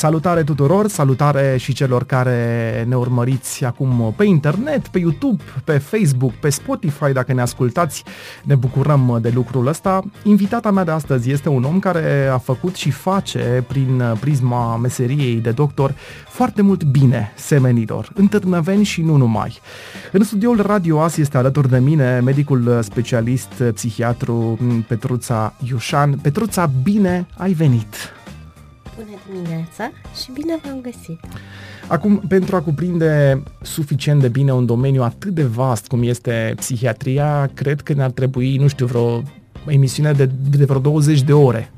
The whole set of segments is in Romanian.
Salutare tuturor, salutare și celor care ne urmăriți acum pe internet, pe YouTube, pe Facebook, pe Spotify, dacă ne ascultați, ne bucurăm de lucrul ăsta. Invitata mea de astăzi este un om care a făcut și face prin prisma meseriei de doctor foarte mult bine semenilor, în Târnăveni și nu numai. În studioul Radio As este alături de mine medicul specialist psihiatru Petruța Iușan. Petruța, bine ai venit! Bună dimineața și bine v-am găsit! Acum, pentru a cuprinde suficient de bine un domeniu atât de vast cum este psihiatria, cred că ne-ar trebui, nu știu, vreo emisiune de, de vreo 20 de ore.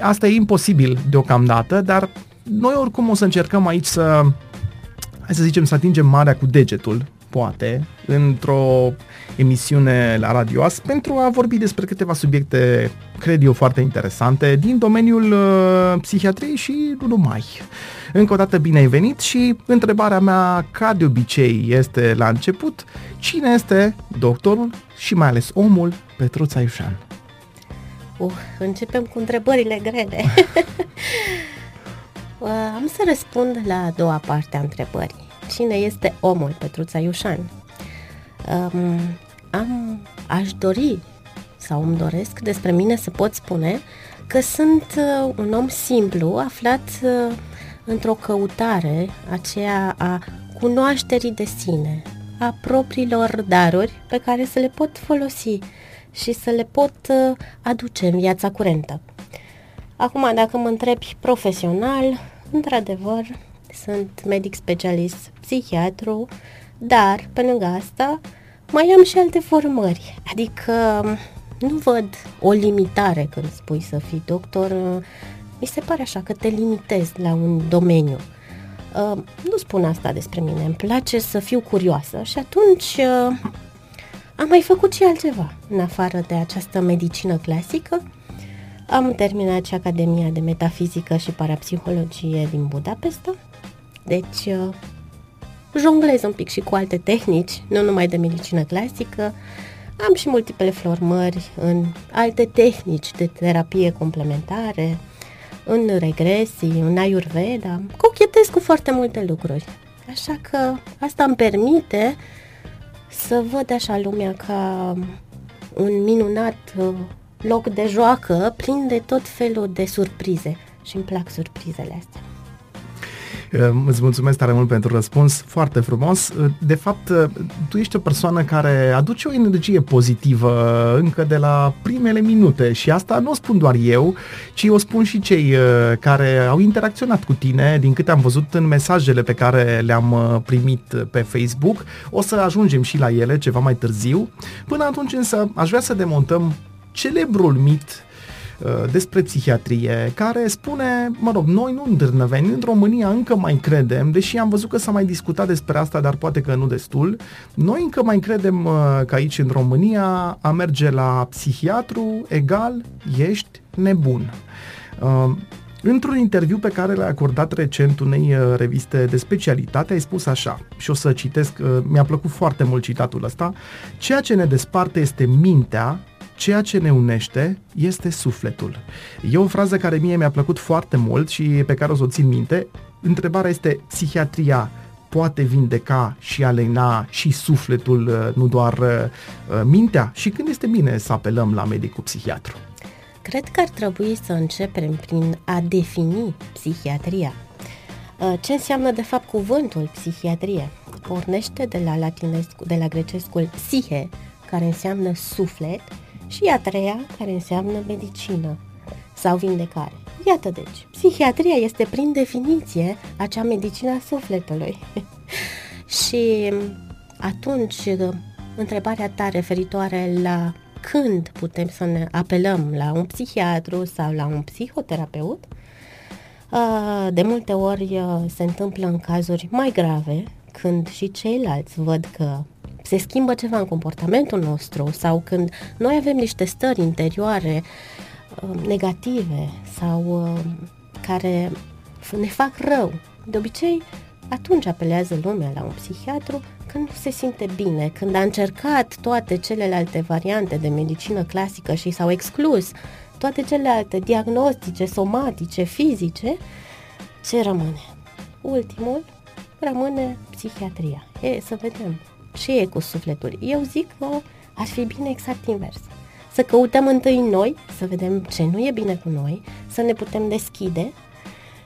Asta e imposibil deocamdată, dar noi oricum o să încercăm aici să, hai să zicem, să atingem marea cu degetul, poate, într-o emisiune la Radio As pentru a vorbi despre câteva subiecte, cred eu, foarte interesante din domeniul uh, psihiatriei și nu numai. Încă o dată bine ai venit și întrebarea mea, ca de obicei, este la început, cine este doctorul și mai ales omul Petruța Iușan? Uh, începem cu întrebările grele. uh, am să răspund la a doua parte a întrebării. Cine este omul Petruța Iușan? Um, am, aș dori sau îmi doresc despre mine să pot spune că sunt uh, un om simplu aflat uh, într-o căutare aceea a cunoașterii de sine, a propriilor daruri pe care să le pot folosi și să le pot uh, aduce în viața curentă. Acum, dacă mă întrebi profesional, într-adevăr, sunt medic specialist psihiatru, dar, pe lângă asta, mai am și alte formări. Adică, nu văd o limitare când spui să fii doctor. Mi se pare așa că te limitezi la un domeniu. Uh, nu spun asta despre mine, îmi place să fiu curioasă și atunci uh, am mai făcut și altceva în afară de această medicină clasică. Am terminat și Academia de Metafizică și Parapsihologie din Budapesta, deci uh, jonglez un pic și cu alte tehnici, nu numai de medicină clasică, am și multiple formări în alte tehnici de terapie complementare, în regresii, în ayurveda, cochetez cu foarte multe lucruri. Așa că asta îmi permite să văd așa lumea ca un minunat uh, loc de joacă plin de tot felul de surprize și îmi plac surprizele astea. Îți mulțumesc tare mult pentru răspuns, foarte frumos. De fapt, tu ești o persoană care aduce o energie pozitivă încă de la primele minute și asta nu o spun doar eu, ci o spun și cei uh, care au interacționat cu tine, din câte am văzut în mesajele pe care le-am uh, primit pe Facebook. O să ajungem și la ele ceva mai târziu. Până atunci însă aș vrea să demontăm celebrul mit Uh, despre psihiatrie, care spune, mă rog, noi nu îndrănăveni, în România încă mai credem, deși am văzut că s-a mai discutat despre asta, dar poate că nu destul, noi încă mai credem uh, că aici în România a merge la psihiatru egal ești nebun. Uh, Într-un interviu pe care l-ai acordat recent unei reviste de specialitate, ai spus așa, și o să citesc, mi-a plăcut foarte mult citatul ăsta, ceea ce ne desparte este mintea, ceea ce ne unește este sufletul. E o frază care mie mi-a plăcut foarte mult și pe care o să o țin minte. Întrebarea este, psihiatria poate vindeca și alena și sufletul, uh, nu doar uh, uh, mintea? Și când este bine să apelăm la medicul psihiatru? Cred că ar trebui să începem prin a defini psihiatria. Ce înseamnă de fapt cuvântul psihiatrie? Pornește de la latinescu, de la grecescul psihe, care înseamnă suflet, și a treia, care înseamnă medicină sau vindecare. Iată deci, psihiatria este prin definiție acea medicină a sufletului. și atunci, întrebarea ta referitoare la când putem să ne apelăm la un psihiatru sau la un psihoterapeut, de multe ori se întâmplă în cazuri mai grave, când și ceilalți văd că se schimbă ceva în comportamentul nostru sau când noi avem niște stări interioare uh, negative sau uh, care ne fac rău. De obicei, atunci apelează lumea la un psihiatru când nu se simte bine, când a încercat toate celelalte variante de medicină clasică și s-au exclus toate celelalte diagnostice, somatice, fizice Ce rămâne? Ultimul rămâne psihiatria. E, să vedem ce e cu sufletul. Eu zic că ar fi bine exact invers. Să căutăm întâi noi, să vedem ce nu e bine cu noi, să ne putem deschide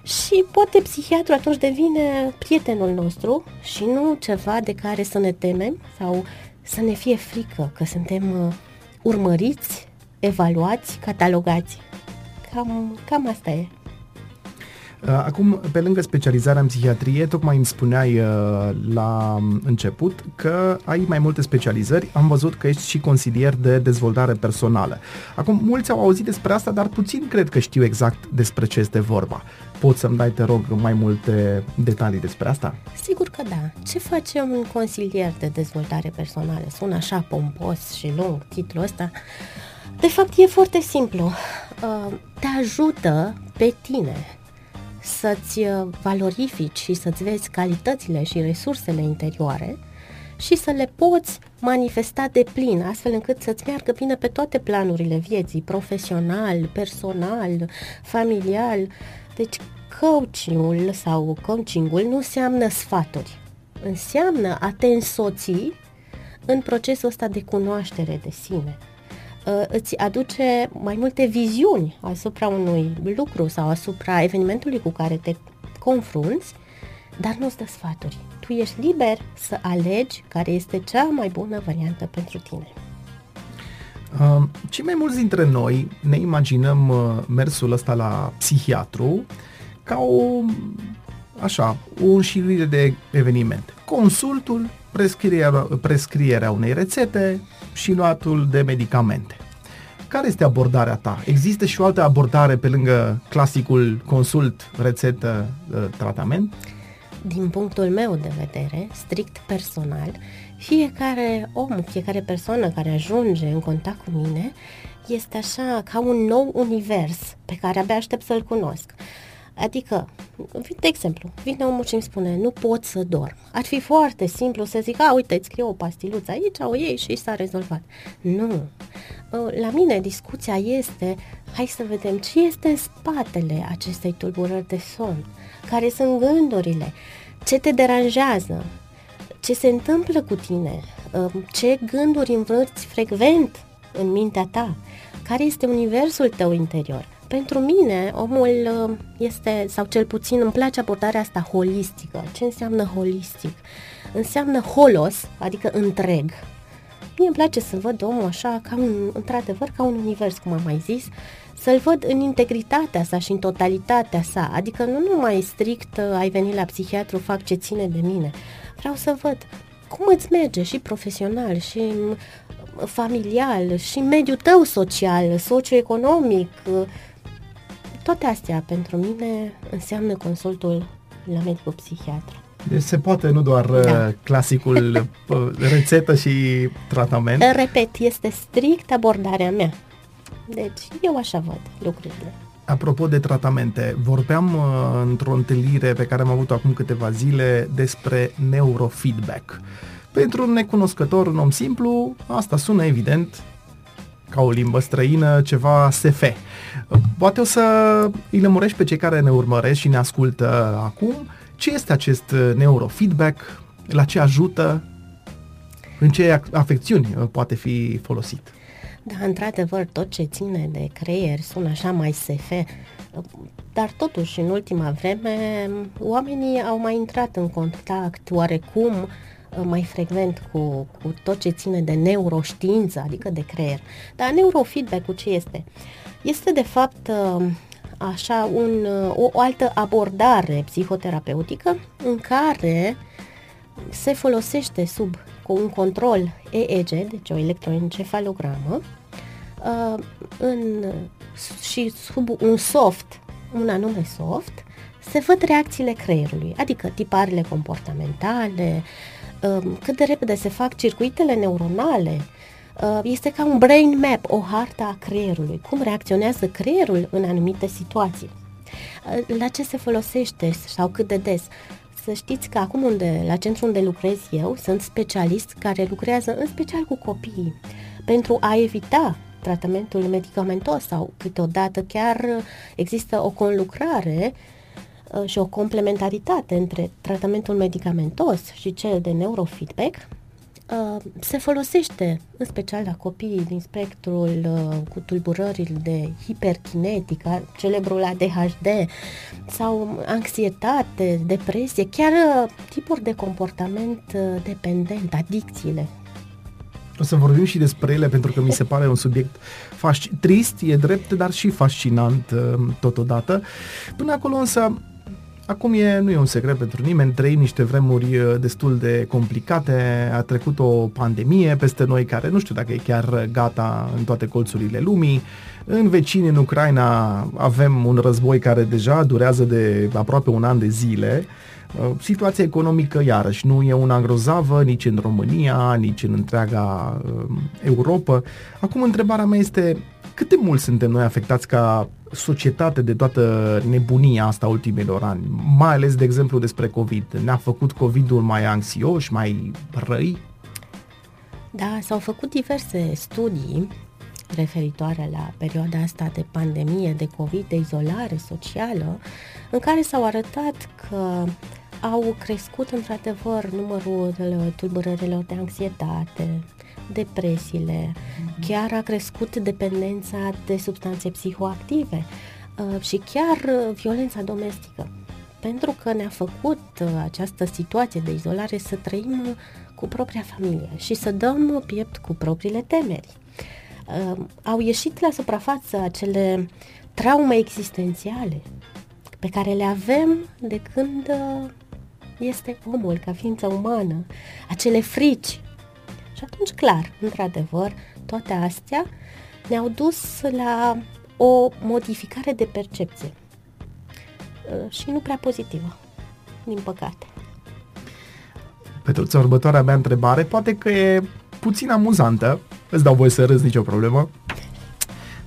și poate psihiatru atunci devine prietenul nostru și nu ceva de care să ne temem sau să ne fie frică că suntem uh, urmăriți, evaluați, catalogați. Cam, cam asta e. Uh, acum, pe lângă specializarea în psihiatrie, tocmai îmi spuneai uh, la început că ai mai multe specializări. Am văzut că ești și consilier de dezvoltare personală. Acum, mulți au auzit despre asta, dar puțin cred că știu exact despre ce este vorba. Poți să-mi dai, te rog, mai multe detalii despre asta? Sigur că da. Ce face un consilier de dezvoltare personală? Sună așa pompos și lung titlul ăsta. De fapt, e foarte simplu. Uh, te ajută pe tine să-ți uh, valorifici și să-ți vezi calitățile și resursele interioare și să le poți manifesta de plin, astfel încât să-ți meargă bine pe toate planurile vieții, profesional, personal, familial. Deci coaching-ul sau coaching-ul nu înseamnă sfaturi, înseamnă a te însoți în procesul ăsta de cunoaștere de sine. Uh, îți aduce mai multe viziuni asupra unui lucru sau asupra evenimentului cu care te confrunți, dar nu-ți dă sfaturi. Tu ești liber să alegi care este cea mai bună variantă pentru tine. Uh, cei mai mulți dintre noi ne imaginăm uh, mersul ăsta la psihiatru ca o, așa, o șirire de evenimente. Consultul, prescrierea, prescrierea unei rețete, și luatul de medicamente. Care este abordarea ta? Există și o altă abordare pe lângă clasicul consult, rețetă, uh, tratament? Din punctul meu de vedere, strict personal, fiecare om, fiecare persoană care ajunge în contact cu mine este așa ca un nou univers pe care abia aștept să-l cunosc. Adică, de exemplu, vine omul și îmi spune, nu pot să dorm. Ar fi foarte simplu să zic, a, uite, îți scriu o pastiluță aici, o iei și s-a rezolvat. Nu. La mine discuția este, hai să vedem ce este în spatele acestei tulburări de somn, care sunt gândurile, ce te deranjează, ce se întâmplă cu tine, ce gânduri învârți frecvent în mintea ta, care este universul tău interior pentru mine, omul uh, este, sau cel puțin îmi place abordarea asta holistică. Ce înseamnă holistic? Înseamnă holos, adică întreg. Mie îmi place să văd omul așa, ca un, într-adevăr, ca un univers, cum am mai zis, să-l văd în integritatea sa și în totalitatea sa, adică nu numai strict uh, ai venit la psihiatru, fac ce ține de mine. Vreau să văd cum îți merge și profesional și uh, familial și mediul tău social, socioeconomic, toate astea pentru mine înseamnă consultul la medicul psihiatru. Deci se poate nu doar da. Uh, clasicul uh, rețetă și tratament. Repet, este strict abordarea mea. Deci eu așa văd lucrurile. Apropo de tratamente, vorbeam uh, într-o întâlnire pe care am avut acum câteva zile despre neurofeedback. Pentru un necunoscător, un om simplu, asta sună evident ca o limbă străină, ceva SF. Poate o să îi lămurești pe cei care ne urmăresc și ne ascultă acum ce este acest neurofeedback, la ce ajută, în ce afecțiuni poate fi folosit. Da, într-adevăr, tot ce ține de creier sună așa mai SF, dar totuși, în ultima vreme, oamenii au mai intrat în contact oarecum Uh, mai frecvent cu, cu tot ce ține de neuroștiință, adică de creier. Dar neurofeedback-ul ce este? Este de fapt uh, așa un, uh, o, o altă abordare psihoterapeutică în care se folosește sub cu un control EEG, deci o electroencefalogramă, în, și sub un soft, un anume soft, se văd reacțiile creierului, adică tiparele comportamentale, Um, cât de repede se fac circuitele neuronale, uh, este ca un brain map, o harta a creierului, cum reacționează creierul în anumite situații. Uh, la ce se folosește sau cât de des? Să știți că acum unde, la centru unde lucrez eu, sunt specialiști care lucrează în special cu copiii pentru a evita tratamentul medicamentos sau câteodată chiar există o conlucrare uh, și o complementaritate între tratamentul medicamentos și cel de neurofeedback uh, se folosește în special la copiii din spectrul uh, cu tulburări de hiperkinetică, celebrul ADHD sau anxietate, depresie, chiar tipuri de comportament dependent, adicțiile o să vorbim și despre ele pentru că mi se pare un subiect fasc- trist, e drept, dar și fascinant uh, totodată. Până acolo însă, acum e, nu e un secret pentru nimeni, trăim niște vremuri uh, destul de complicate, a trecut o pandemie peste noi care nu știu dacă e chiar gata în toate colțurile lumii. În vecini, în Ucraina, avem un război care deja durează de aproape un an de zile. Uh, situația economică, iarăși, nu e una grozavă nici în România, nici în întreaga uh, Europa. Acum, întrebarea mea este cât de mult suntem noi afectați ca societate de toată nebunia asta ultimilor ani, mai ales, de exemplu, despre COVID. Ne-a făcut COVID-ul mai anxioși, mai răi? Da, s-au făcut diverse studii referitoare la perioada asta de pandemie, de COVID, de izolare socială, în care s-au arătat că au crescut într-adevăr numărul tulburărilor de anxietate, depresiile, mm-hmm. chiar a crescut dependența de substanțe psihoactive uh, și chiar uh, violența domestică. Pentru că ne-a făcut uh, această situație de izolare să trăim cu propria familie și să dăm piept cu propriile temeri. Au ieșit la suprafață acele traume existențiale pe care le avem de când este omul ca ființă umană, acele frici. Și atunci, clar, într-adevăr, toate astea ne-au dus la o modificare de percepție uh, și nu prea pozitivă, din păcate. Petruța, următoarea mea întrebare poate că e puțin amuzantă, îți dau voie să râzi, nicio problemă,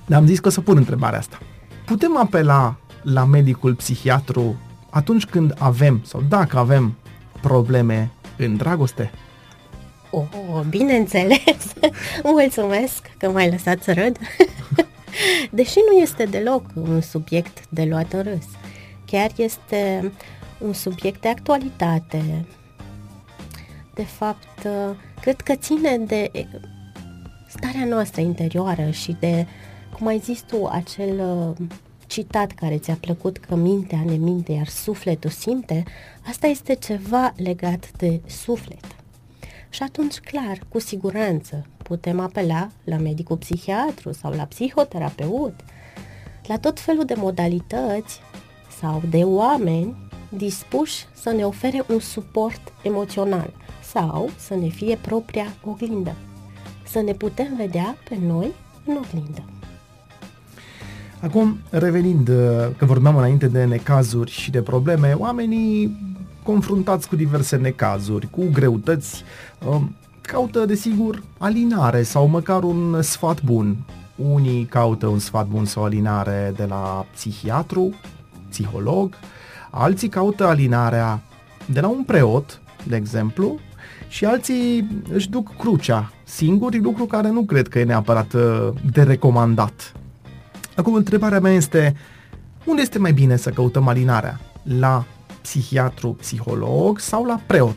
dar am zis că o să pun întrebarea asta. Putem apela la medicul psihiatru atunci când avem sau dacă avem probleme în dragoste? Oh, bineînțeles! Mulțumesc că m-ai lăsat să râd. Deși nu este deloc un subiect de luat în râs, chiar este un subiect de actualitate. De fapt, cred că ține de starea noastră interioară și de, cum ai zis tu, acel citat care ți-a plăcut că mintea ne minte, iar sufletul simte, asta este ceva legat de suflet. Și atunci, clar, cu siguranță, putem apela la medicul psihiatru sau la psihoterapeut, la tot felul de modalități sau de oameni dispuși să ne ofere un suport emoțional sau să ne fie propria oglindă, să ne putem vedea pe noi în oglindă. Acum, revenind, uh, că vorbeam înainte de necazuri și de probleme, oamenii confruntați cu diverse necazuri, cu greutăți, um, caută, desigur, alinare sau măcar un sfat bun. Unii caută un sfat bun sau alinare de la psihiatru, psiholog, alții caută alinarea de la un preot, de exemplu, și alții își duc crucea singuri, lucru care nu cred că e neapărat uh, de recomandat Acum, întrebarea mea este, unde este mai bine să căutăm alinarea? La psihiatru, psiholog sau la preot?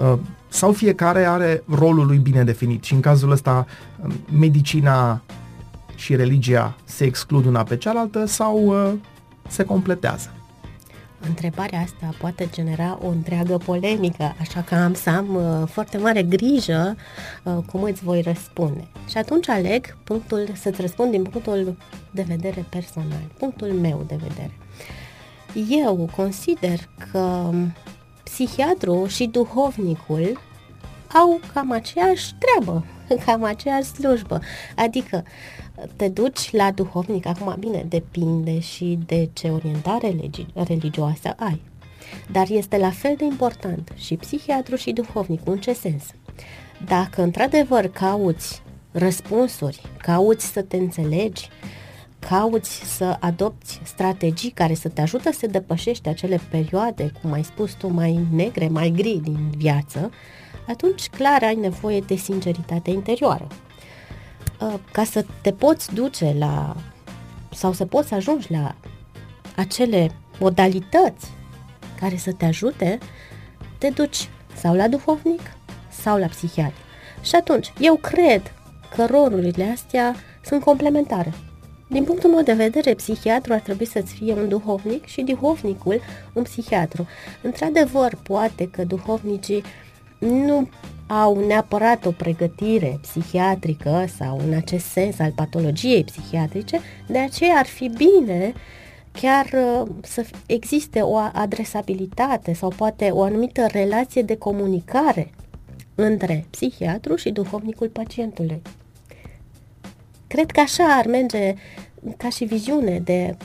Uh, sau fiecare are rolul lui bine definit și în cazul ăsta um, medicina și religia se exclud una pe cealaltă sau uh, se completează? Întrebarea asta poate genera o întreagă polemică, așa că am să am uh, foarte mare grijă uh, cum îți voi răspunde. Și atunci aleg punctul, să-ți răspund din punctul de vedere personal, punctul meu de vedere. Eu consider că psihiatru și duhovnicul au cam aceeași treabă, cam aceeași slujbă. Adică te duci la duhovnic, acum bine, depinde și de ce orientare religioasă ai. Dar este la fel de important și psihiatru și duhovnic. În ce sens? Dacă într-adevăr cauți răspunsuri, cauți să te înțelegi, cauți să adopți strategii care să te ajută să depășești acele perioade, cum ai spus tu, mai negre, mai gri din viață, atunci clar ai nevoie de sinceritate interioară. Uh, ca să te poți duce la sau să poți să ajungi la acele modalități care să te ajute, te duci sau la duhovnic sau la psihiatru. Și atunci, eu cred că rolurile astea sunt complementare. Din punctul meu de vedere, psihiatru ar trebui să-ți fie un duhovnic și duhovnicul un psihiatru. Într-adevăr, poate că duhovnicii nu au neapărat o pregătire psihiatrică sau în acest sens al patologiei psihiatrice, de aceea ar fi bine chiar uh, să existe o adresabilitate sau poate o anumită relație de comunicare între psihiatru și duhovnicul pacientului. Cred că așa ar merge ca și viziune de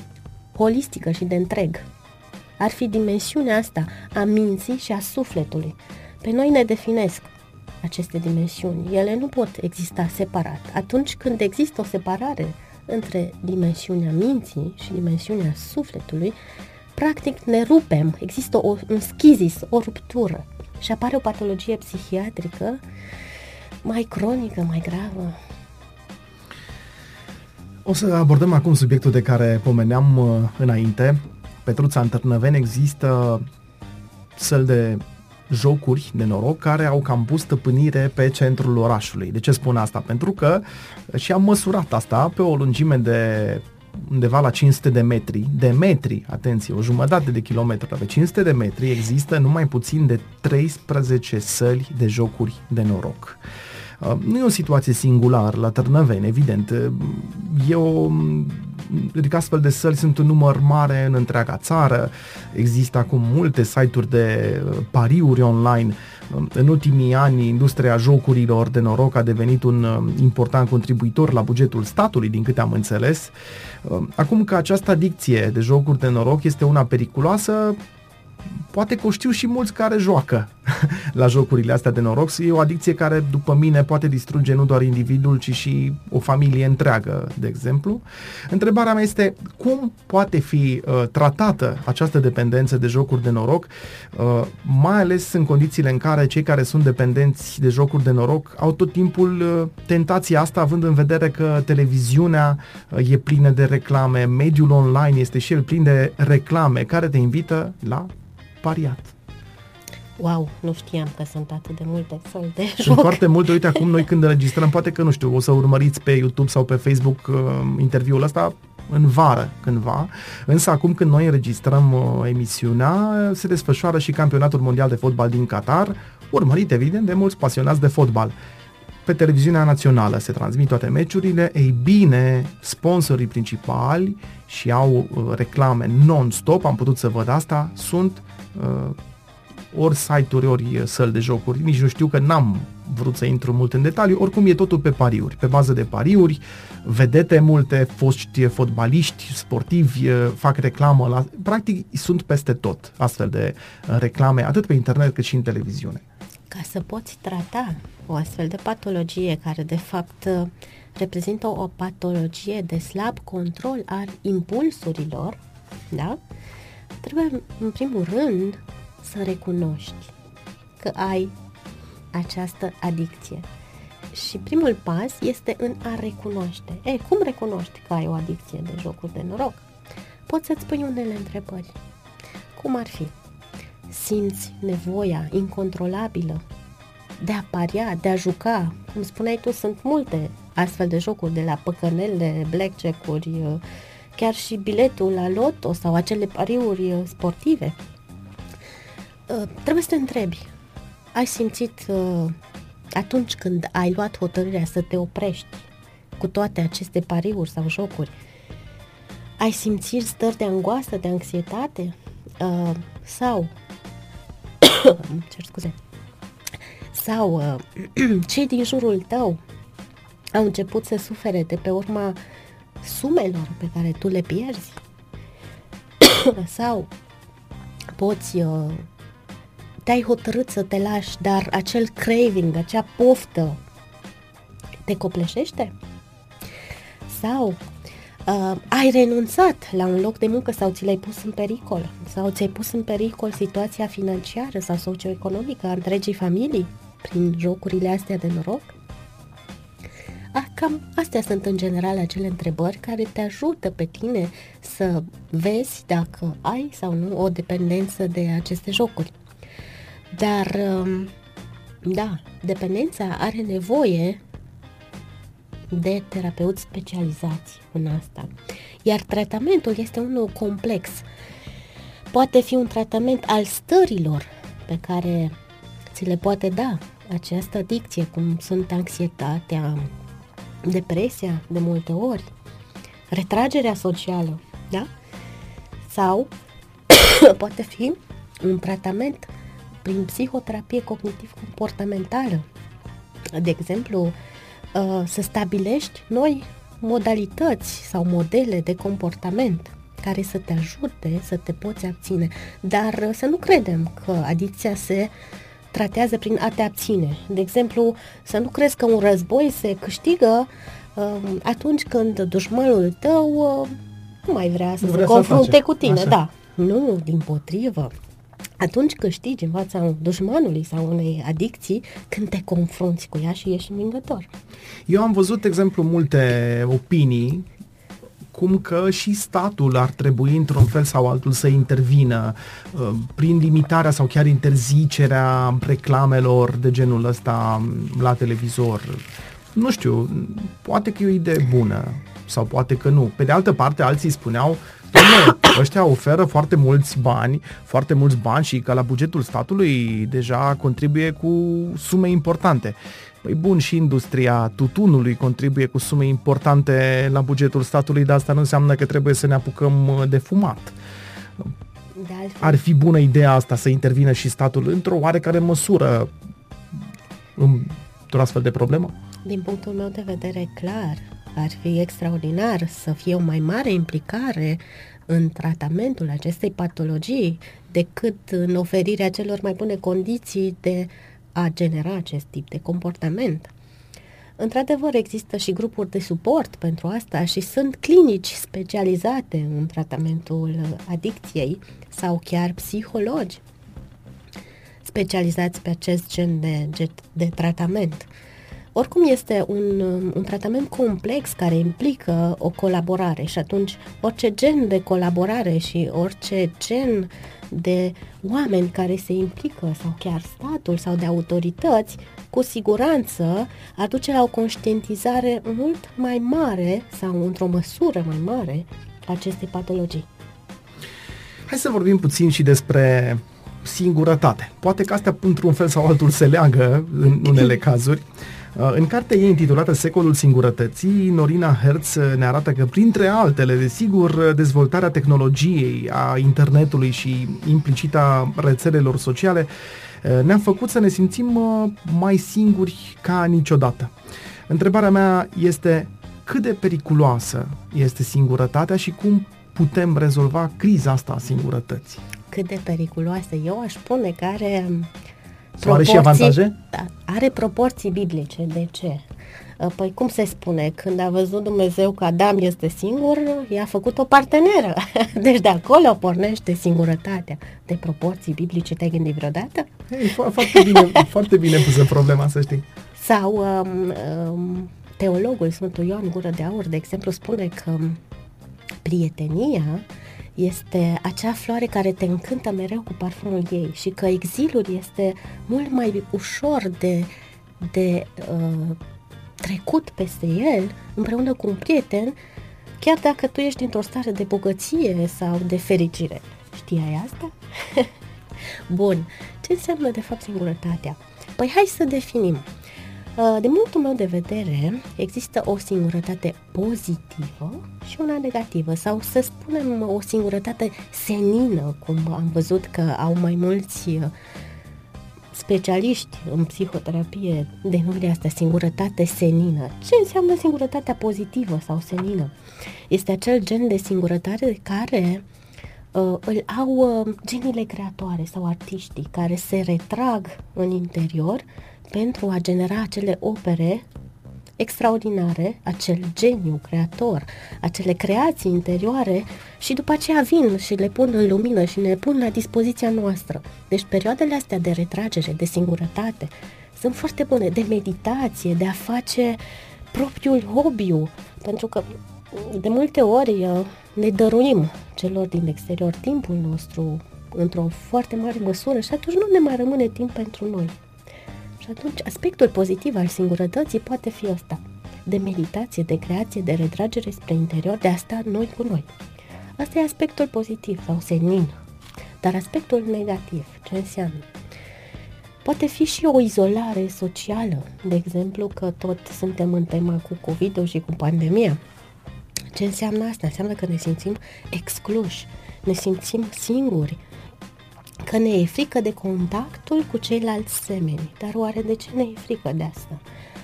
holistică și de întreg. Ar fi dimensiunea asta a minții și a sufletului. Pe noi ne definesc aceste dimensiuni. Ele nu pot exista separat. Atunci când există o separare între dimensiunea minții și dimensiunea sufletului, practic ne rupem, există o, un schizis, o ruptură și apare o patologie psihiatrică mai cronică, mai gravă. O să abordăm acum subiectul de care pomeneam uh, înainte. Petruța, în Târnăveni există săl de jocuri de noroc care au cam pus stăpânire pe centrul orașului. De ce spun asta? Pentru că și am măsurat asta pe o lungime de undeva la 500 de metri, de metri, atenție, o jumătate de kilometru, pe 500 de metri există numai puțin de 13 săli de jocuri de noroc. Uh, nu e o situație singulară la Târnăveni, evident. E o adică astfel de săli sunt un număr mare în întreaga țară. Există acum multe site-uri de uh, pariuri online. Um, în ultimii ani, industria jocurilor de noroc a devenit un um, important contribuitor la bugetul statului, din câte am înțeles. Um, acum că această adicție de jocuri de noroc este una periculoasă, poate că o știu și mulți care joacă la jocurile astea de noroc. E o adicție care, după mine, poate distruge nu doar individul, ci și o familie întreagă, de exemplu. Întrebarea mea este cum poate fi uh, tratată această dependență de jocuri de noroc, uh, mai ales în condițiile în care cei care sunt dependenți de jocuri de noroc au tot timpul uh, tentația asta, având în vedere că televiziunea uh, e plină de reclame, mediul online este și el plin de reclame care te invită la pariat. Wow, nu știam că sunt atât de multe fel de Sunt joc. foarte multe, uite acum noi când înregistrăm, poate că nu știu, o să urmăriți pe YouTube sau pe Facebook uh, interviul ăsta în vară cândva, însă acum când noi înregistrăm uh, emisiunea, se desfășoară și campionatul mondial de fotbal din Qatar, urmărit evident de mulți pasionați de fotbal. Pe televiziunea națională se transmit toate meciurile, ei bine, sponsorii principali și au uh, reclame non-stop, am putut să văd asta, sunt uh, ori site-uri, ori uh, săli de jocuri. Nici nu știu că n-am vrut să intru mult în detaliu, oricum e totul pe pariuri, pe bază de pariuri, vedete multe, foști fotbaliști, sportivi uh, fac reclamă, la, practic sunt peste tot astfel de uh, reclame, atât pe internet cât și în televiziune. Ca să poți trata o astfel de patologie care de fapt reprezintă o patologie de slab control al impulsurilor, da? Trebuie, în primul rând, să recunoști că ai această adicție. Și primul pas este în a recunoaște. E, cum recunoști că ai o adicție de jocuri de noroc? Poți să-ți pui unele întrebări. Cum ar fi? Simți nevoia incontrolabilă de a paria, de a juca? Cum spuneai tu, sunt multe astfel de jocuri, de la păcănele, blackjack-uri, chiar și biletul la loto sau acele pariuri uh, sportive. Uh, trebuie să te întrebi, ai simțit uh, atunci când ai luat hotărârea să te oprești cu toate aceste pariuri sau jocuri, ai simțit stări de angoasă, de anxietate sau cer scuze sau cei din jurul tău au început să sufere de pe urma sumelor pe care tu le pierzi sau poți uh, te-ai hotărât să te lași, dar acel craving, acea poftă te copleșește? Sau uh, ai renunțat la un loc de muncă sau ți l-ai pus în pericol? Sau ți-ai pus în pericol situația financiară sau socioeconomică a întregii familii prin jocurile astea de noroc? Cam astea sunt în general acele întrebări care te ajută pe tine să vezi dacă ai sau nu o dependență de aceste jocuri. Dar, um, da, dependența are nevoie de terapeuți specializați în asta. Iar tratamentul este unul complex. Poate fi un tratament al stărilor pe care ți le poate da această adicție, cum sunt anxietatea, depresia de multe ori, retragerea socială, da? Sau poate fi un tratament prin psihoterapie cognitiv-comportamentală. De exemplu, uh, să stabilești noi modalități sau modele de comportament care să te ajute să te poți abține. Dar uh, să nu credem că adicția se tratează prin a te abține. De exemplu, să nu crezi că un război se câștigă uh, atunci când dușmanul tău uh, nu mai vrea să nu se vrea confrunte cu tine. Așa. Da. Nu, din potrivă. Atunci câștigi în fața dușmanului sau unei adicții când te confrunți cu ea și ești învingător. Eu am văzut, de exemplu, multe opinii cum că și statul ar trebui într-un fel sau altul să intervină uh, prin limitarea sau chiar interzicerea reclamelor de genul ăsta la televizor. Nu știu, poate că e o idee bună sau poate că nu. Pe de altă parte, alții spuneau Dom'le, ăștia oferă foarte mulți bani, foarte mulți bani și că la bugetul statului deja contribuie cu sume importante. Păi bun, și industria tutunului contribuie cu sume importante la bugetul statului, dar asta nu înseamnă că trebuie să ne apucăm uh, de fumat. De Ar fi bună ideea asta să intervină și statul într-o oarecare măsură într-o astfel de problemă? Din punctul meu de vedere, clar, ar fi extraordinar să fie o mai mare implicare în tratamentul acestei patologii decât în oferirea celor mai bune condiții de a genera acest tip de comportament. Într-adevăr, există și grupuri de suport pentru asta și sunt clinici specializate în tratamentul adicției sau chiar psihologi specializați pe acest gen de, de, de tratament. Oricum este un, un tratament complex care implică o colaborare și atunci orice gen de colaborare și orice gen de oameni care se implică sau chiar statul sau de autorități, cu siguranță aduce la o conștientizare mult mai mare sau într-o măsură mai mare acestei patologii. Hai să vorbim puțin și despre singurătate. Poate că astea într-un fel sau altul se leagă în unele cazuri. Uh, în cartea ei intitulată Secolul Singurătății, Norina Hertz ne arată că, printre altele, desigur, dezvoltarea tehnologiei, a internetului și implicita rețelelor sociale uh, ne-a făcut să ne simțim uh, mai singuri ca niciodată. Întrebarea mea este cât de periculoasă este singurătatea și cum putem rezolva criza asta a singurătății? Cât de periculoasă? Eu aș spune că are sau are și avantaje? Da, are proporții biblice. De ce? Uh, păi cum se spune, când a văzut Dumnezeu că Adam este singur, i-a făcut o parteneră. Deci de acolo pornește singurătatea. De proporții biblice te-ai gândit vreodată? Hey, fo- foarte bine, foarte bine pusă problema, să știi. Sau um, um, teologul Sfântul Ioan Gură de Aur, de exemplu, spune că prietenia este acea floare care te încântă mereu cu parfumul ei și că exilul este mult mai ușor de, de uh, trecut peste el împreună cu un prieten, chiar dacă tu ești într-o stare de bogăție sau de fericire. Știai asta? Bun. Ce înseamnă de fapt singurătatea? Păi hai să definim. Uh, din punctul meu de vedere, există o singurătate pozitivă și una negativă, sau să spunem o singurătate senină, cum am văzut că au mai mulți uh, specialiști în psihoterapie denumirea asta singurătate senină. Ce înseamnă singurătatea pozitivă sau senină? Este acel gen de singurătate care uh, îl au uh, genile creatoare sau artiștii care se retrag în interior pentru a genera acele opere extraordinare, acel geniu creator, acele creații interioare și după aceea vin și le pun în lumină și ne pun la dispoziția noastră. Deci perioadele astea de retragere, de singurătate, sunt foarte bune, de meditație, de a face propriul hobby pentru că de multe ori uh, ne dăruim celor din exterior timpul nostru într-o foarte mare măsură și atunci nu ne mai rămâne timp pentru noi. Și atunci aspectul pozitiv al singurătății poate fi ăsta, de meditație, de creație, de retragere spre interior, de a sta noi cu noi. Asta e aspectul pozitiv sau senin. Dar aspectul negativ, ce înseamnă? Poate fi și o izolare socială, de exemplu că tot suntem în tema cu covid și cu pandemia. Ce înseamnă asta? Înseamnă că ne simțim excluși, ne simțim singuri, că ne e frică de contactul cu ceilalți semeni. Dar oare de ce ne e frică de asta?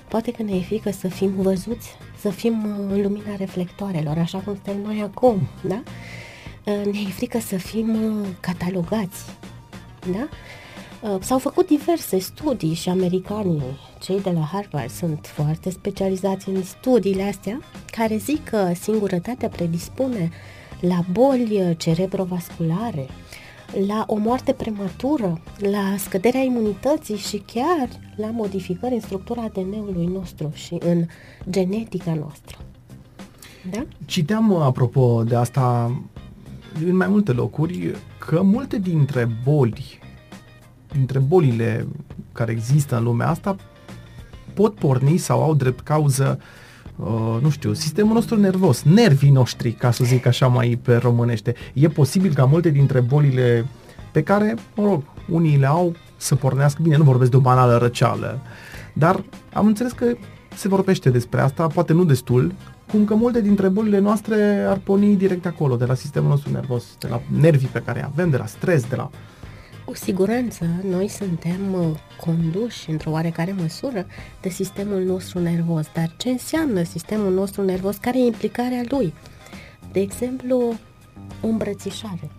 Poate că ne e frică să fim văzuți, să fim uh, în lumina reflectoarelor, așa cum suntem noi acum, da? Uh, ne e frică să fim uh, catalogați, da? S-au făcut diverse studii și americanii, cei de la Harvard, sunt foarte specializați în studiile astea, care zic că singurătatea predispune la boli cerebrovasculare, la o moarte prematură, la scăderea imunității și chiar la modificări în structura ADN-ului nostru și în genetica noastră. Da? Citeam, apropo de asta, în mai multe locuri, că multe dintre boli, dintre bolile care există în lumea asta, pot porni sau au drept cauză uh, uh, nu știu, sistemul nostru nervos, nervii noștri, ca să zic așa mai pe românește. E posibil ca multe dintre bolile pe care, mă rog, unii le au să pornească, bine, nu vorbesc de o banală răceală, dar am înțeles că se vorbește despre asta, poate nu destul, cum că multe dintre bolile noastre ar porni direct acolo, de la sistemul nostru nervos, de la nervii pe care avem, de la stres, de la cu siguranță, noi suntem uh, conduși într-o oarecare măsură de sistemul nostru nervos. Dar ce înseamnă sistemul nostru nervos? Care e implicarea lui? De exemplu, o îmbrățișare.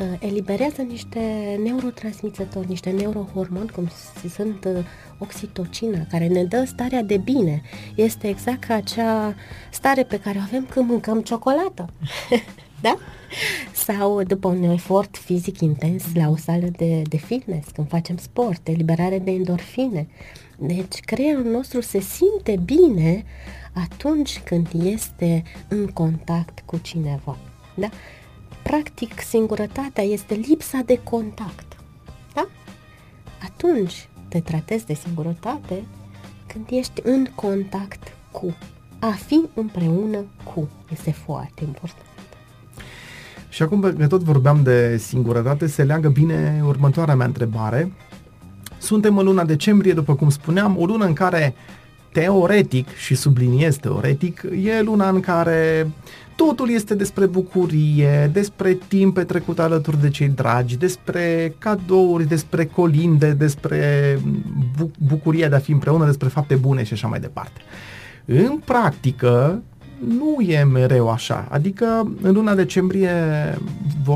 Uh, eliberează niște neurotransmițători, niște neurohormoni, cum sunt uh, oxitocina, care ne dă starea de bine. Este exact ca acea stare pe care o avem când mâncăm ciocolată. da? Sau după un efort fizic intens la o sală de, de fitness, când facem sport, eliberare de endorfine. Deci creierul nostru se simte bine atunci când este în contact cu cineva. Da? Practic, singurătatea este lipsa de contact. Da? Atunci te tratezi de singurătate când ești în contact cu. A fi împreună cu este foarte important. Și acum că tot vorbeam de singurătate, se leagă bine următoarea mea întrebare. Suntem în luna decembrie, după cum spuneam, o lună în care teoretic, și subliniez teoretic, e luna în care totul este despre bucurie, despre timp petrecut alături de cei dragi, despre cadouri, despre colinde, despre bu- bucuria de a fi împreună, despre fapte bune și așa mai departe. În practică, nu e mereu așa. Adică în luna decembrie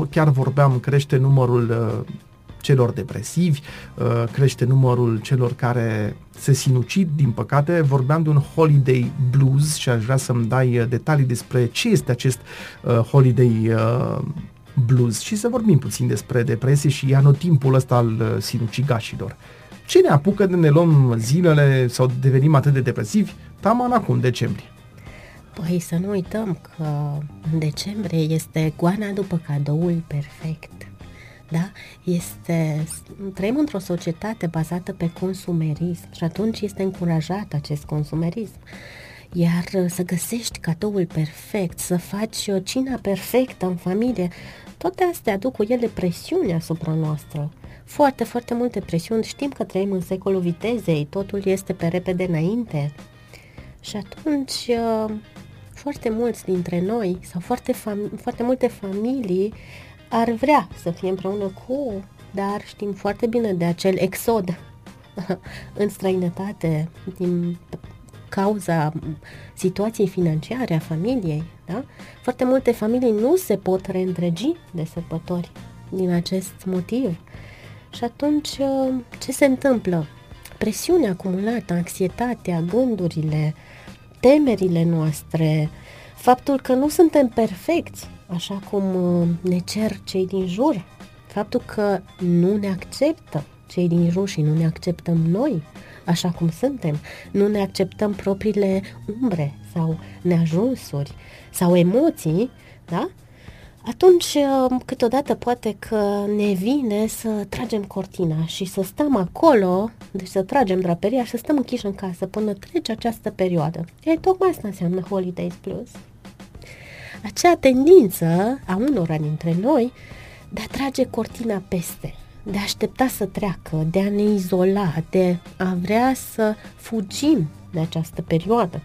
chiar vorbeam, crește numărul uh, celor depresivi, uh, crește numărul celor care se sinucid, din păcate. Vorbeam de un holiday blues și aș vrea să-mi dai uh, detalii despre ce este acest holiday blues și să vorbim puțin despre depresie și anotimpul ăsta al sinucigașilor. Ce ne apucă de ne luăm zilele sau devenim atât de depresivi? Taman acum, decembrie. Păi să nu uităm că în decembrie este goana după cadoul perfect. Da? Este, trăim într-o societate bazată pe consumerism și atunci este încurajat acest consumerism. Iar să găsești cadoul perfect, să faci o cina perfectă în familie, toate astea aduc cu ele presiune asupra noastră. Foarte, foarte multe presiuni. Știm că trăim în secolul vitezei, totul este pe repede înainte. Și atunci foarte mulți dintre noi sau foarte, fam- foarte multe familii ar vrea să fie împreună cu, dar știm foarte bine de acel exod în străinătate din cauza situației financiare a familiei. Da? Foarte multe familii nu se pot reîntregi de sărbători din acest motiv. Și atunci ce se întâmplă? Presiunea acumulată, anxietatea, gândurile, temerile noastre, faptul că nu suntem perfecți, așa cum uh, ne cer cei din jur, faptul că nu ne acceptă cei din jur și nu ne acceptăm noi, așa cum suntem, nu ne acceptăm propriile umbre sau neajunsuri sau emoții, da? Atunci uh, câteodată poate că ne vine să tragem cortina și să stăm acolo, deci să tragem draperia și să stăm închiși în casă până trece această perioadă. E tocmai asta înseamnă Holidays Plus. Acea tendință a unora dintre noi de a trage cortina peste, de a aștepta să treacă, de a ne izola, de a vrea să fugim de această perioadă.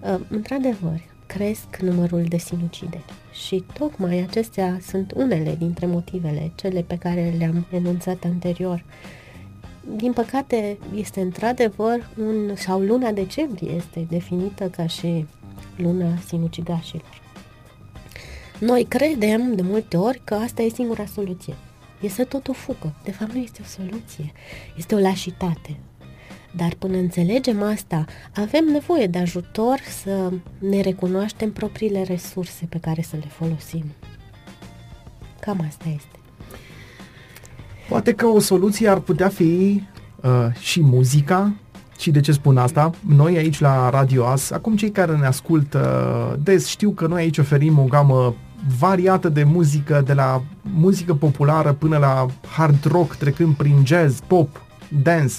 Uh, într-adevăr, cresc numărul de sinucideri și tocmai acestea sunt unele dintre motivele, cele pe care le-am enunțat anterior. Din păcate, este într-adevăr un, sau luna decembrie este definită ca și luna sinucigașilor. Noi credem de multe ori că asta e singura soluție. Este tot o fugă. De fapt, nu este o soluție. Este o lașitate. Dar până înțelegem asta, avem nevoie de ajutor să ne recunoaștem propriile resurse pe care să le folosim. Cam asta este. Poate că o soluție ar putea fi uh, și muzica. Și de ce spun asta? Noi aici la Radio As, acum cei care ne ascultă des știu că noi aici oferim o gamă variată de muzică, de la muzică populară până la hard rock, trecând prin jazz, pop, dance.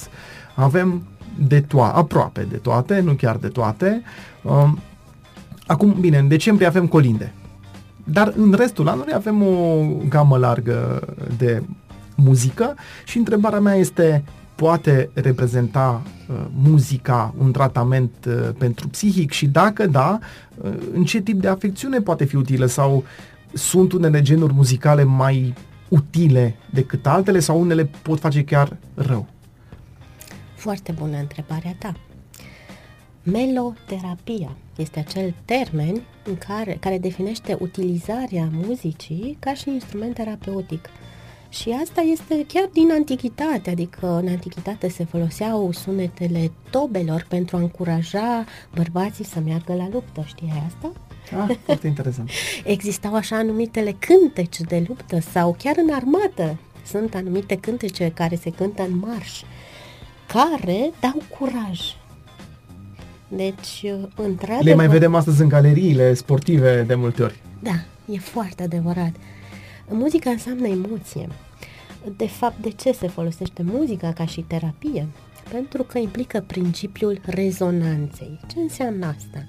Avem de toate, aproape de toate, nu chiar de toate. Um, acum, bine, în decembrie avem colinde. Dar în restul anului avem o gamă largă de muzică și întrebarea mea este poate reprezenta uh, muzica un tratament uh, pentru psihic și dacă da, uh, în ce tip de afecțiune poate fi utilă sau sunt unele genuri muzicale mai utile decât altele sau unele pot face chiar rău? Foarte bună întrebarea ta. Meloterapia este acel termen în care, care definește utilizarea muzicii ca și instrument terapeutic. Și asta este chiar din antichitate, adică în antichitate se foloseau sunetele tobelor pentru a încuraja bărbații să meargă la luptă, știai asta? Ah, foarte interesant. Existau așa numitele cântece de luptă sau chiar în armată sunt anumite cântece care se cântă în marș care dau curaj. Deci, într-adevăr... Le mai vedem astăzi în galeriile sportive de multe ori. Da, e foarte adevărat. Muzica înseamnă emoție. De fapt, de ce se folosește muzica ca și terapie? Pentru că implică principiul rezonanței. Ce înseamnă asta?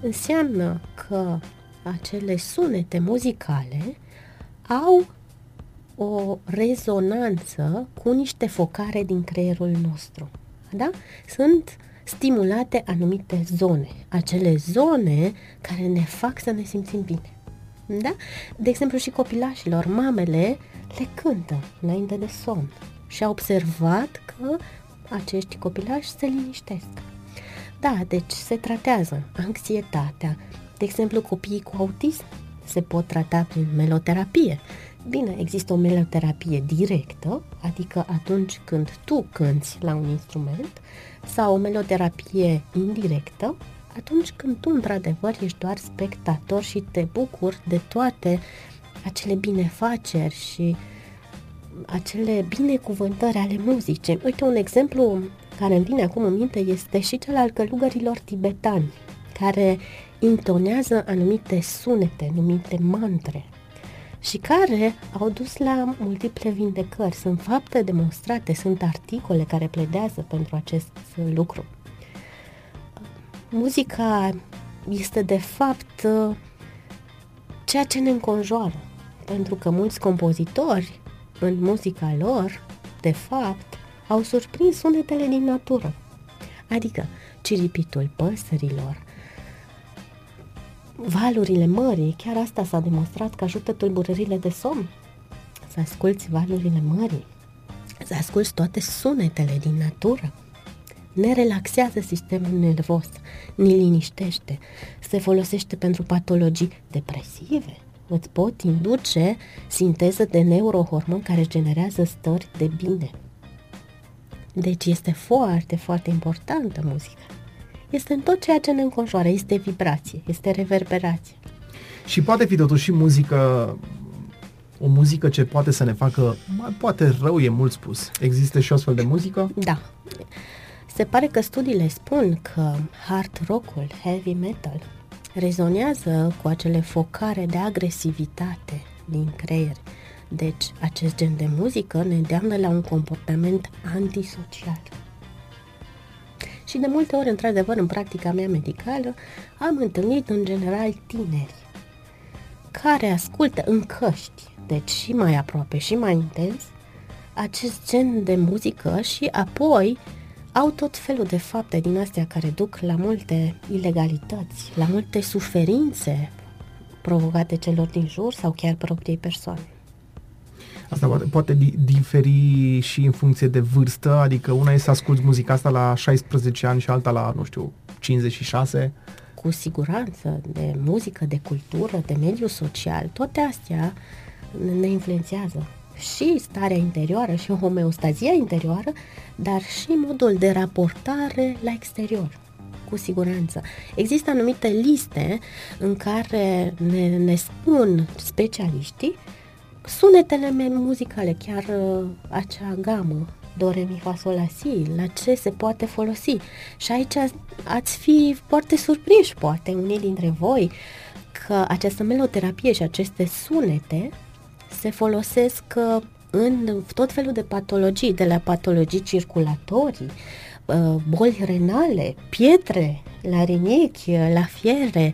Înseamnă că acele sunete muzicale au o rezonanță cu niște focare din creierul nostru. Da? Sunt stimulate anumite zone, acele zone care ne fac să ne simțim bine. Da? De exemplu, și copilașilor, mamele le cântă înainte de somn și au observat că acești copilași se liniștesc. Da, deci se tratează anxietatea. De exemplu, copiii cu autism se pot trata prin meloterapie Bine, există o meloterapie directă, adică atunci când tu cânți la un instrument, sau o meloterapie indirectă, atunci când tu într-adevăr ești doar spectator și te bucuri de toate acele binefaceri și acele binecuvântări ale muzicii. Uite, un exemplu care îmi vine acum în minte este și cel al călugărilor tibetani, care intonează anumite sunete, numite mantre, și care au dus la multiple vindecări. Sunt fapte demonstrate, sunt articole care pledează pentru acest lucru. Muzica este de fapt ceea ce ne înconjoară, pentru că mulți compozitori în muzica lor, de fapt, au surprins sunetele din natură, adică ciripitul păsărilor, valurile mării, chiar asta s-a demonstrat că ajută tulburările de somn. Să asculți valurile mării, să asculți toate sunetele din natură. Ne relaxează sistemul nervos, ne liniștește, se folosește pentru patologii depresive, îți pot induce sinteză de neurohormon care generează stări de bine. Deci este foarte, foarte importantă muzica este în tot ceea ce ne înconjoară, este vibrație, este reverberație. Și poate fi totuși și muzică o muzică ce poate să ne facă, mai poate rău e mult spus. Există și o astfel de muzică? Da. Se pare că studiile spun că hard rock-ul, heavy metal, rezonează cu acele focare de agresivitate din creier. Deci, acest gen de muzică ne îndeamnă la un comportament antisocial. Și de multe ori, într-adevăr, în practica mea medicală, am întâlnit în general tineri care ascultă în căști, deci și mai aproape și mai intens, acest gen de muzică și apoi au tot felul de fapte din astea care duc la multe ilegalități, la multe suferințe provocate celor din jur sau chiar propriei persoane. Asta poate, poate diferi și în funcție de vârstă, adică una e să asculti muzica asta la 16 ani și alta la, nu știu, 56? Cu siguranță, de muzică, de cultură, de mediu social, toate astea ne influențează și starea interioară și homeostazia interioară, dar și modul de raportare la exterior cu siguranță. Există anumite liste în care ne, ne spun specialiștii sunetele muzicale, chiar uh, acea gamă, do, re, mi, fa, sol, la, si, la ce se poate folosi. Și aici ați fi foarte surprinși, poate, unii dintre voi, că această meloterapie și aceste sunete se folosesc uh, în tot felul de patologii, de la patologii circulatorii, uh, boli renale, pietre la rinichi, la fiere,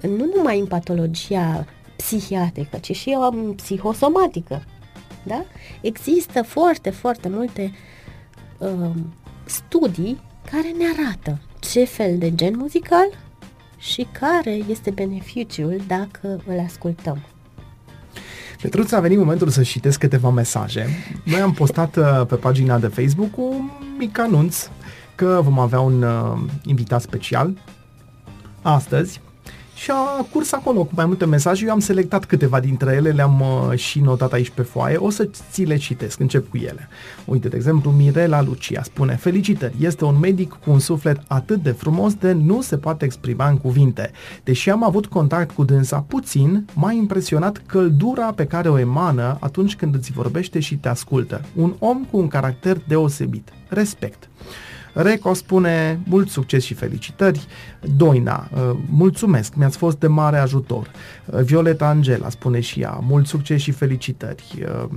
nu numai în patologia psihiatrică, ci și o psihosomatică. Da? Există foarte, foarte multe uh, studii care ne arată ce fel de gen muzical și care este beneficiul dacă îl ascultăm. Petruța, a venit momentul să citesc câteva mesaje. Noi am postat uh, pe pagina de Facebook un mic anunț că vom avea un uh, invitat special astăzi și a curs acolo cu mai multe mesaje. Eu am selectat câteva dintre ele, le-am uh, și notat aici pe foaie. O să ți le citesc, încep cu ele. Uite, de exemplu, Mirela Lucia spune Felicitări, este un medic cu un suflet atât de frumos de nu se poate exprima în cuvinte. Deși am avut contact cu dânsa puțin, m-a impresionat căldura pe care o emană atunci când îți vorbește și te ascultă. Un om cu un caracter deosebit. Respect. Reco spune mult succes și felicitări. Doina, uh, mulțumesc, mi-ați fost de mare ajutor. Uh, Violeta Angela spune și ea, mult succes și felicitări. Uh,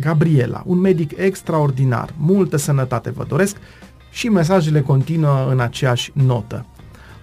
Gabriela, un medic extraordinar, multă sănătate vă doresc și mesajele continuă în aceeași notă.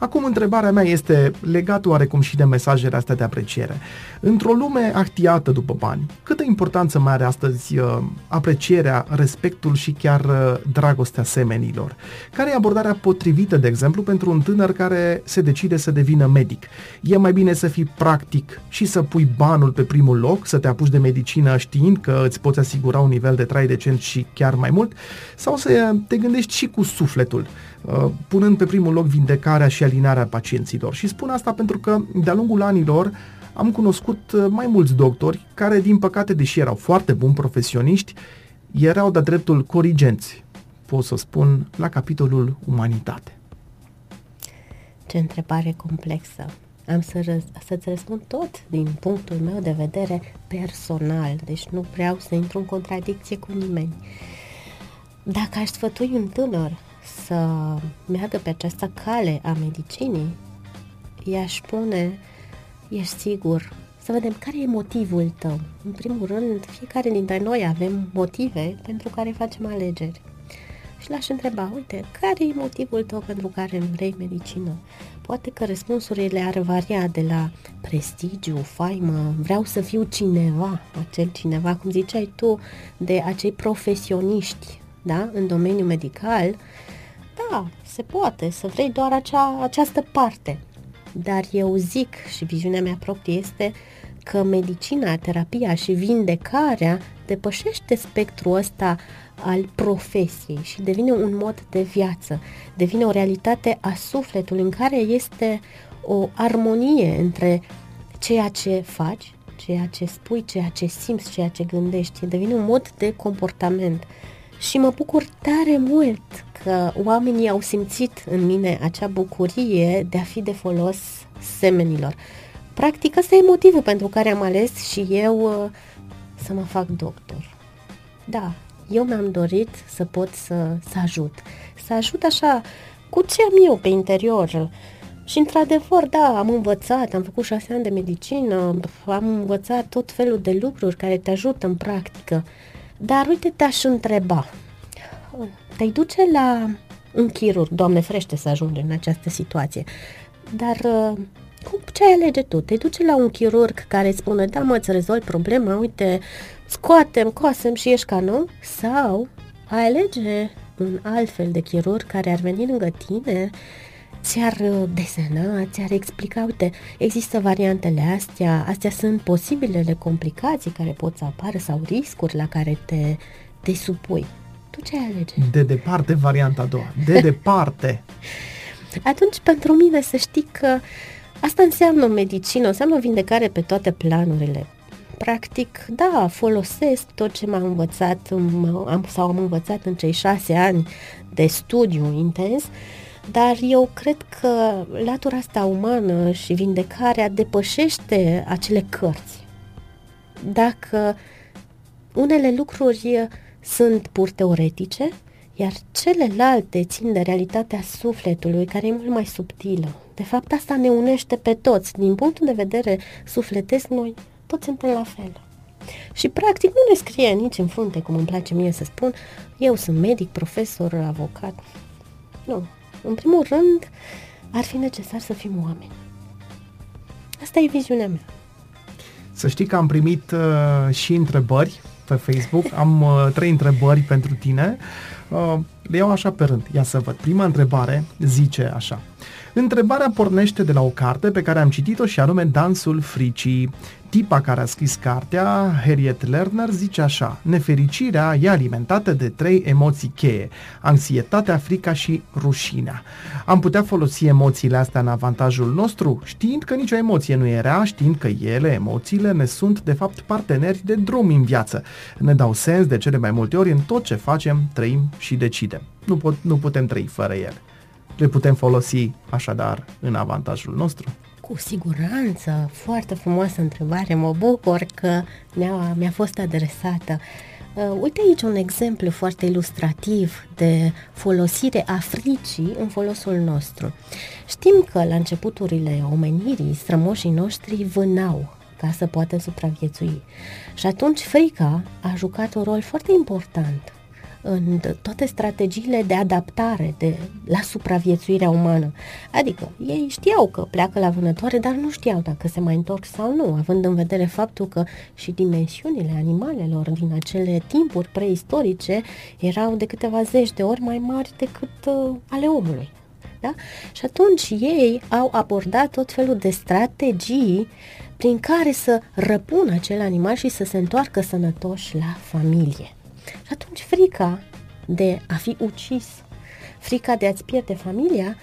Acum, întrebarea mea este legată oarecum și de mesajele astea de apreciere. Într-o lume actiată după bani, câtă importanță mai are astăzi uh, aprecierea, respectul și chiar uh, dragostea semenilor? Care e abordarea potrivită, de exemplu, pentru un tânăr care se decide să devină medic? E mai bine să fii practic și să pui banul pe primul loc, să te apuci de medicină știind că îți poți asigura un nivel de trai decent și chiar mai mult? Sau să te gândești și cu sufletul? Uh, punând pe primul loc vindecarea și alinarea pacienților. Și spun asta pentru că de-a lungul anilor am cunoscut uh, mai mulți doctori care, din păcate, deși erau foarte buni profesioniști, erau de dreptul corigenți, pot să spun, la capitolul umanitate. Ce întrebare complexă. Am să răz- să-ți răspund tot din punctul meu de vedere personal, deci nu vreau să intru în contradicție cu nimeni. Dacă aș sfătui un tânăr să meargă pe această cale a medicinii, i-aș spune, ești sigur, să vedem care e motivul tău. În primul rând, fiecare dintre noi avem motive pentru care facem alegeri. Și l-aș întreba, uite, care e motivul tău pentru care vrei medicină? Poate că răspunsurile ar varia de la prestigiu, faimă, vreau să fiu cineva, acel cineva, cum ziceai tu, de acei profesioniști da? în domeniul medical, da, se poate să vrei doar acea, această parte. Dar eu zic și viziunea mea proprie este că medicina, terapia și vindecarea depășește spectrul ăsta al profesiei și devine un mod de viață, devine o realitate a sufletului în care este o armonie între ceea ce faci, ceea ce spui, ceea ce simți, ceea ce gândești, devine un mod de comportament. Și mă bucur tare mult că oamenii au simțit în mine acea bucurie de a fi de folos semenilor. Practic, ăsta e motivul pentru care am ales și eu uh, să mă fac doctor. Da, eu mi-am dorit să pot să, să ajut. Să ajut așa cu ce am eu pe interior. Și într-adevăr, da, am învățat, am făcut șase ani de medicină, am învățat tot felul de lucruri care te ajută în practică. Dar uite, te-aș întreba, te-ai duce la un chirurg, Doamne frește să ajungi în această situație, dar cum, ce ai alege tu? Te duci la un chirurg care îți spune, da mă, îți rezolvi problema, uite, scoatem, coasem și ești ca nou? Sau ai alege un alt fel de chirurg care ar veni lângă tine, ți-ar uh, desena, ți-ar explica, uite, există variantele astea, astea sunt posibilele complicații care pot să apară sau riscuri la care te, te supui. Tu ce ai alege? De departe varianta a doua, de departe. Atunci, pentru mine, să știi că asta înseamnă medicină, înseamnă vindecare pe toate planurile practic, da, folosesc tot ce m-am învățat am, sau am învățat în cei șase ani de studiu intens, dar eu cred că latura asta umană și vindecarea depășește acele cărți. Dacă unele lucruri sunt pur teoretice, iar celelalte țin de realitatea sufletului, care e mult mai subtilă. De fapt, asta ne unește pe toți. Din punctul de vedere sufletesc, noi toți suntem la fel. Și practic nu ne scrie nici în frunte, cum îmi place mie să spun, eu sunt medic, profesor, avocat. Nu. În primul rând, ar fi necesar să fim oameni. Asta e viziunea mea. Să știi că am primit uh, și întrebări pe Facebook. Am uh, trei întrebări pentru tine. Uh, le iau așa pe rând. Ia să văd. Prima întrebare zice așa. Întrebarea pornește de la o carte pe care am citit-o și anume Dansul Fricii. Tipa care a scris cartea, Harriet Lerner, zice așa Nefericirea e alimentată de trei emoții cheie, anxietatea, frica și rușinea. Am putea folosi emoțiile astea în avantajul nostru, știind că nicio emoție nu e rea, știind că ele, emoțiile, ne sunt de fapt parteneri de drum în viață. Ne dau sens de cele mai multe ori în tot ce facem, trăim și decidem. Nu, pot, nu putem trăi fără ele. Le putem folosi așadar în avantajul nostru? Cu siguranță, foarte frumoasă întrebare, mă bucur că mi-a, mi-a fost adresată. Uh, uite aici un exemplu foarte ilustrativ de folosire a fricii în folosul nostru. Știm că la începuturile omenirii, strămoșii noștri vânau ca să poată supraviețui. Și atunci frica a jucat un rol foarte important în toate strategiile de adaptare de, la supraviețuirea umană. Adică ei știau că pleacă la vânătoare, dar nu știau dacă se mai întorc sau nu, având în vedere faptul că și dimensiunile animalelor din acele timpuri preistorice erau de câteva zeci de ori mai mari decât uh, ale omului. Da? Și atunci ei au abordat tot felul de strategii prin care să răpună acel animal și să se întoarcă sănătoși la familie. Și atunci frica de a fi ucis, frica de a-ți pierde familia,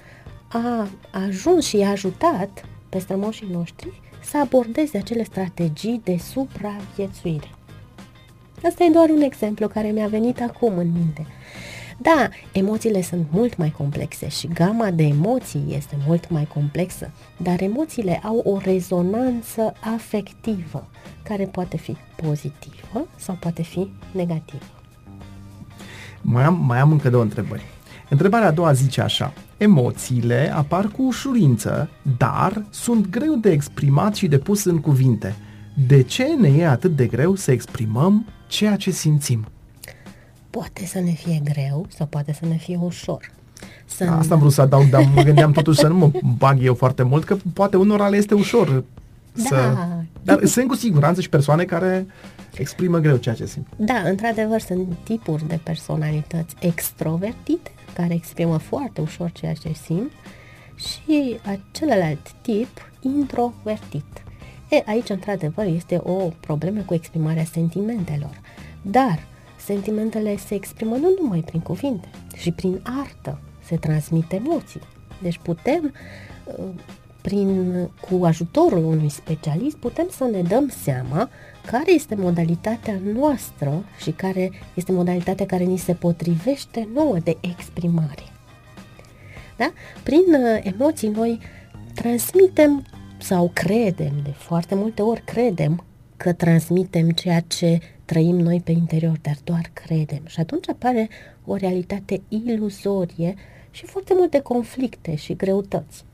a ajuns și i-a ajutat pe strămoșii noștri să abordeze acele strategii de supraviețuire. Asta e doar un exemplu care mi-a venit acum în minte. Da, emoțiile sunt mult mai complexe și gama de emoții este mult mai complexă, dar emoțiile au o rezonanță afectivă care poate fi pozitivă sau poate fi negativă. Mai am, mai am încă două întrebări. Întrebarea a doua zice așa. Emoțiile apar cu ușurință, dar sunt greu de exprimat și de pus în cuvinte. De ce ne e atât de greu să exprimăm ceea ce simțim? Poate să ne fie greu sau poate să ne fie ușor. Să Asta am vrut să adaug, dar mă gândeam totuși să nu mă bag eu foarte mult, că poate unora le este ușor da. să... Dar sunt cu siguranță și persoane care exprimă greu ceea ce simt. Da, într-adevăr sunt tipuri de personalități extrovertite care exprimă foarte ușor ceea ce simt și celălalt tip introvertit. E, aici, într-adevăr, este o problemă cu exprimarea sentimentelor. Dar sentimentele se exprimă nu numai prin cuvinte, și prin artă se transmit emoții. Deci putem uh, prin, cu ajutorul unui specialist putem să ne dăm seama care este modalitatea noastră și care este modalitatea care ni se potrivește nouă de exprimare. Da? Prin uh, emoții noi transmitem sau credem, de foarte multe ori credem că transmitem ceea ce trăim noi pe interior, dar doar credem. Și atunci apare o realitate iluzorie și foarte multe conflicte și greutăți.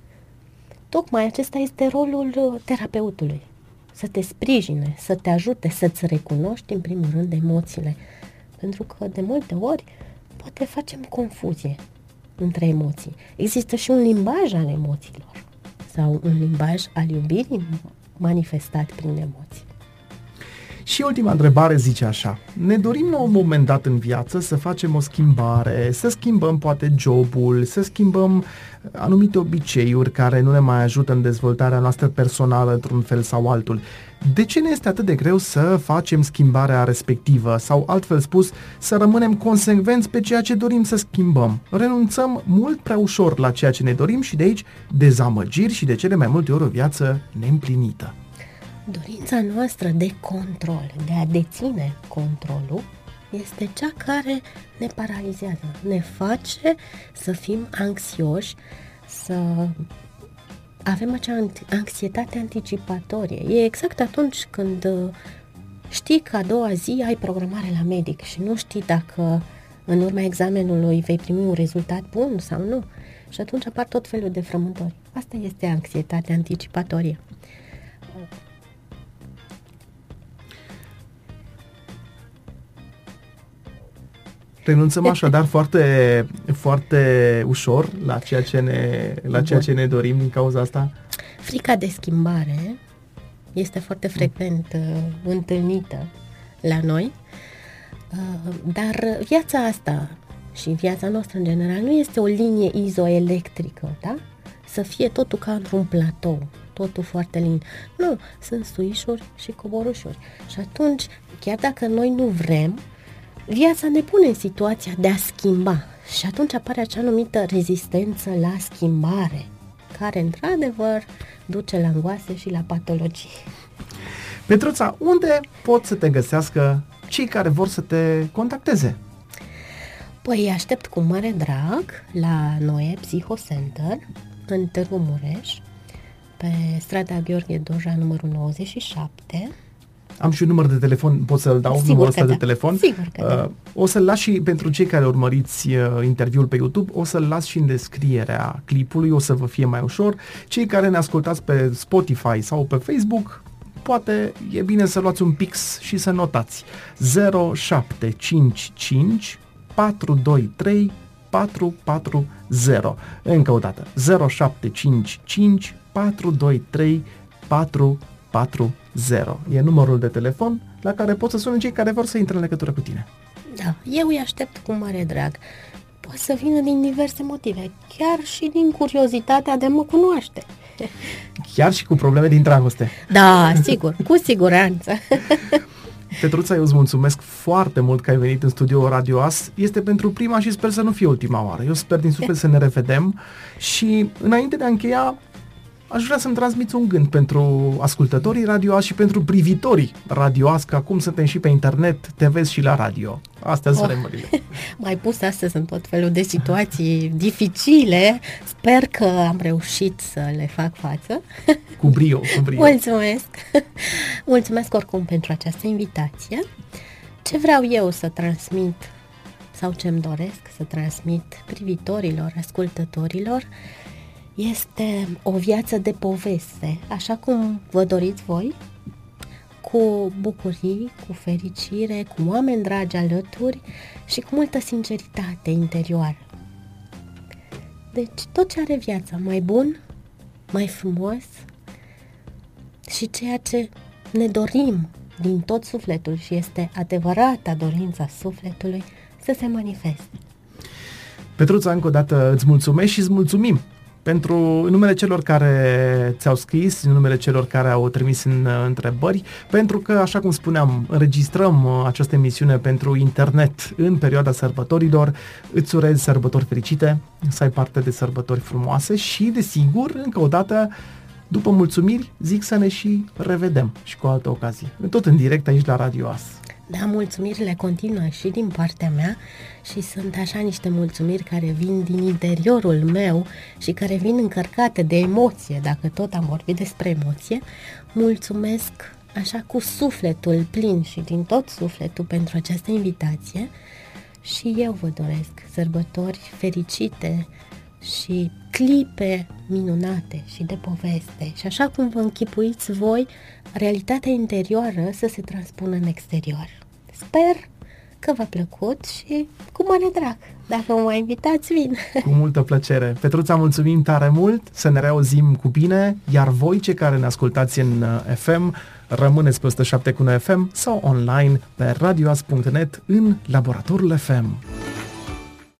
Tocmai acesta este rolul uh, terapeutului. Să te sprijine, să te ajute, să-ți recunoști în primul rând emoțiile. Pentru că de multe ori poate facem confuzie între emoții. Există și un limbaj al emoțiilor sau un limbaj al iubirii manifestat prin emoții. Și ultima întrebare zice așa, ne dorim la un moment dat în viață să facem o schimbare, să schimbăm poate jobul, să schimbăm anumite obiceiuri care nu ne mai ajută în dezvoltarea noastră personală într-un fel sau altul. De ce ne este atât de greu să facem schimbarea respectivă sau, altfel spus, să rămânem consecvenți pe ceea ce dorim să schimbăm? Renunțăm mult prea ușor la ceea ce ne dorim și de aici dezamăgiri și de cele mai multe ori o viață neîmplinită. Dorința noastră de control, de a deține controlul, este cea care ne paralizează, ne face să fim anxioși, să avem acea anxietate anticipatorie. E exact atunci când uh, știi că a doua zi ai programare la medic și nu știi dacă în urma examenului vei primi un rezultat bun sau nu. Și atunci apar tot felul de frământări. Asta este anxietatea anticipatorie. Renunțăm așadar foarte, foarte ușor la ceea ce ne, la ceea ce ne dorim din cauza asta? Frica de schimbare este foarte frecvent uh, întâlnită la noi, uh, dar viața asta și viața noastră în general nu este o linie izoelectrică, da? Să fie totul ca într-un platou, totul foarte lin. Nu, sunt suișuri și coborușuri. Și atunci, chiar dacă noi nu vrem, viața ne pune în situația de a schimba și atunci apare acea numită rezistență la schimbare, care într-adevăr duce la angoase și la patologii. Petruța, unde pot să te găsească cei care vor să te contacteze? Păi aștept cu mare drag la Noe Psychocenter în Târgu Mureș, pe strada Gheorghe Doja numărul 97, am și un număr de telefon, pot să-l dau Sigur numărul ăsta da. de telefon. Sigur că da. Uh, o să-l las și pentru cei care urmăriți uh, interviul pe YouTube, o să-l las și în descrierea clipului, o să vă fie mai ușor. Cei care ne ascultați pe Spotify sau pe Facebook, poate e bine să luați un pix și să notați 0755 423 440. Încă o dată, 0755 423 440. 0. E numărul de telefon la care poți să suni cei care vor să intre în legătură cu tine. Da, eu îi aștept cu mare drag. Poate să vină din diverse motive, chiar și din curiozitatea de a mă cunoaște. Chiar și cu probleme din dragoste. Da, sigur, cu siguranță. Petruța, eu îți mulțumesc foarte mult că ai venit în studio Radio As. Este pentru prima și sper să nu fie ultima oară. Eu sper din suflet să ne revedem și înainte de a încheia, aș vrea să-mi transmiți un gând pentru ascultătorii radioas și pentru privitorii radioas, că acum suntem și pe internet, te vezi și la radio. Astea sunt oh. vremurile. Mai pus astăzi în tot felul de situații dificile. Sper că am reușit să le fac față. Cu brio, cu brio. Mulțumesc! Mulțumesc oricum pentru această invitație. Ce vreau eu să transmit sau ce îmi doresc să transmit privitorilor, ascultătorilor, este o viață de poveste, așa cum vă doriți voi, cu bucurii, cu fericire, cu oameni dragi alături și cu multă sinceritate interioară. Deci tot ce are viața mai bun, mai frumos și ceea ce ne dorim din tot sufletul și este adevărata dorința sufletului să se manifeste. Petruța, încă o dată îți mulțumesc și îți mulțumim pentru numele celor care ți-au scris, numele celor care au trimis în uh, întrebări, pentru că, așa cum spuneam, înregistrăm uh, această emisiune pentru internet în perioada sărbătorilor. Îți urez sărbători fericite, să ai parte de sărbători frumoase și, desigur, încă o dată, după mulțumiri, zic să ne și revedem și cu o altă ocazie. Tot în direct aici la Radio As. Da, mulțumirile continuă și din partea mea și sunt așa niște mulțumiri care vin din interiorul meu și care vin încărcate de emoție, dacă tot am vorbit despre emoție. Mulțumesc așa cu sufletul plin și din tot sufletul pentru această invitație și eu vă doresc sărbători fericite și clipe minunate și de poveste și așa cum vă închipuiți voi, realitatea interioară să se transpună în exterior. Sper că v-a plăcut și cu mare drag. Dacă mă mai invitați, vin. Cu multă plăcere. Petruța, mulțumim tare mult, să ne reauzim cu bine, iar voi, cei care ne ascultați în uh, FM, rămâneți pe 107 cu FM sau online pe radioas.net în laboratorul FM.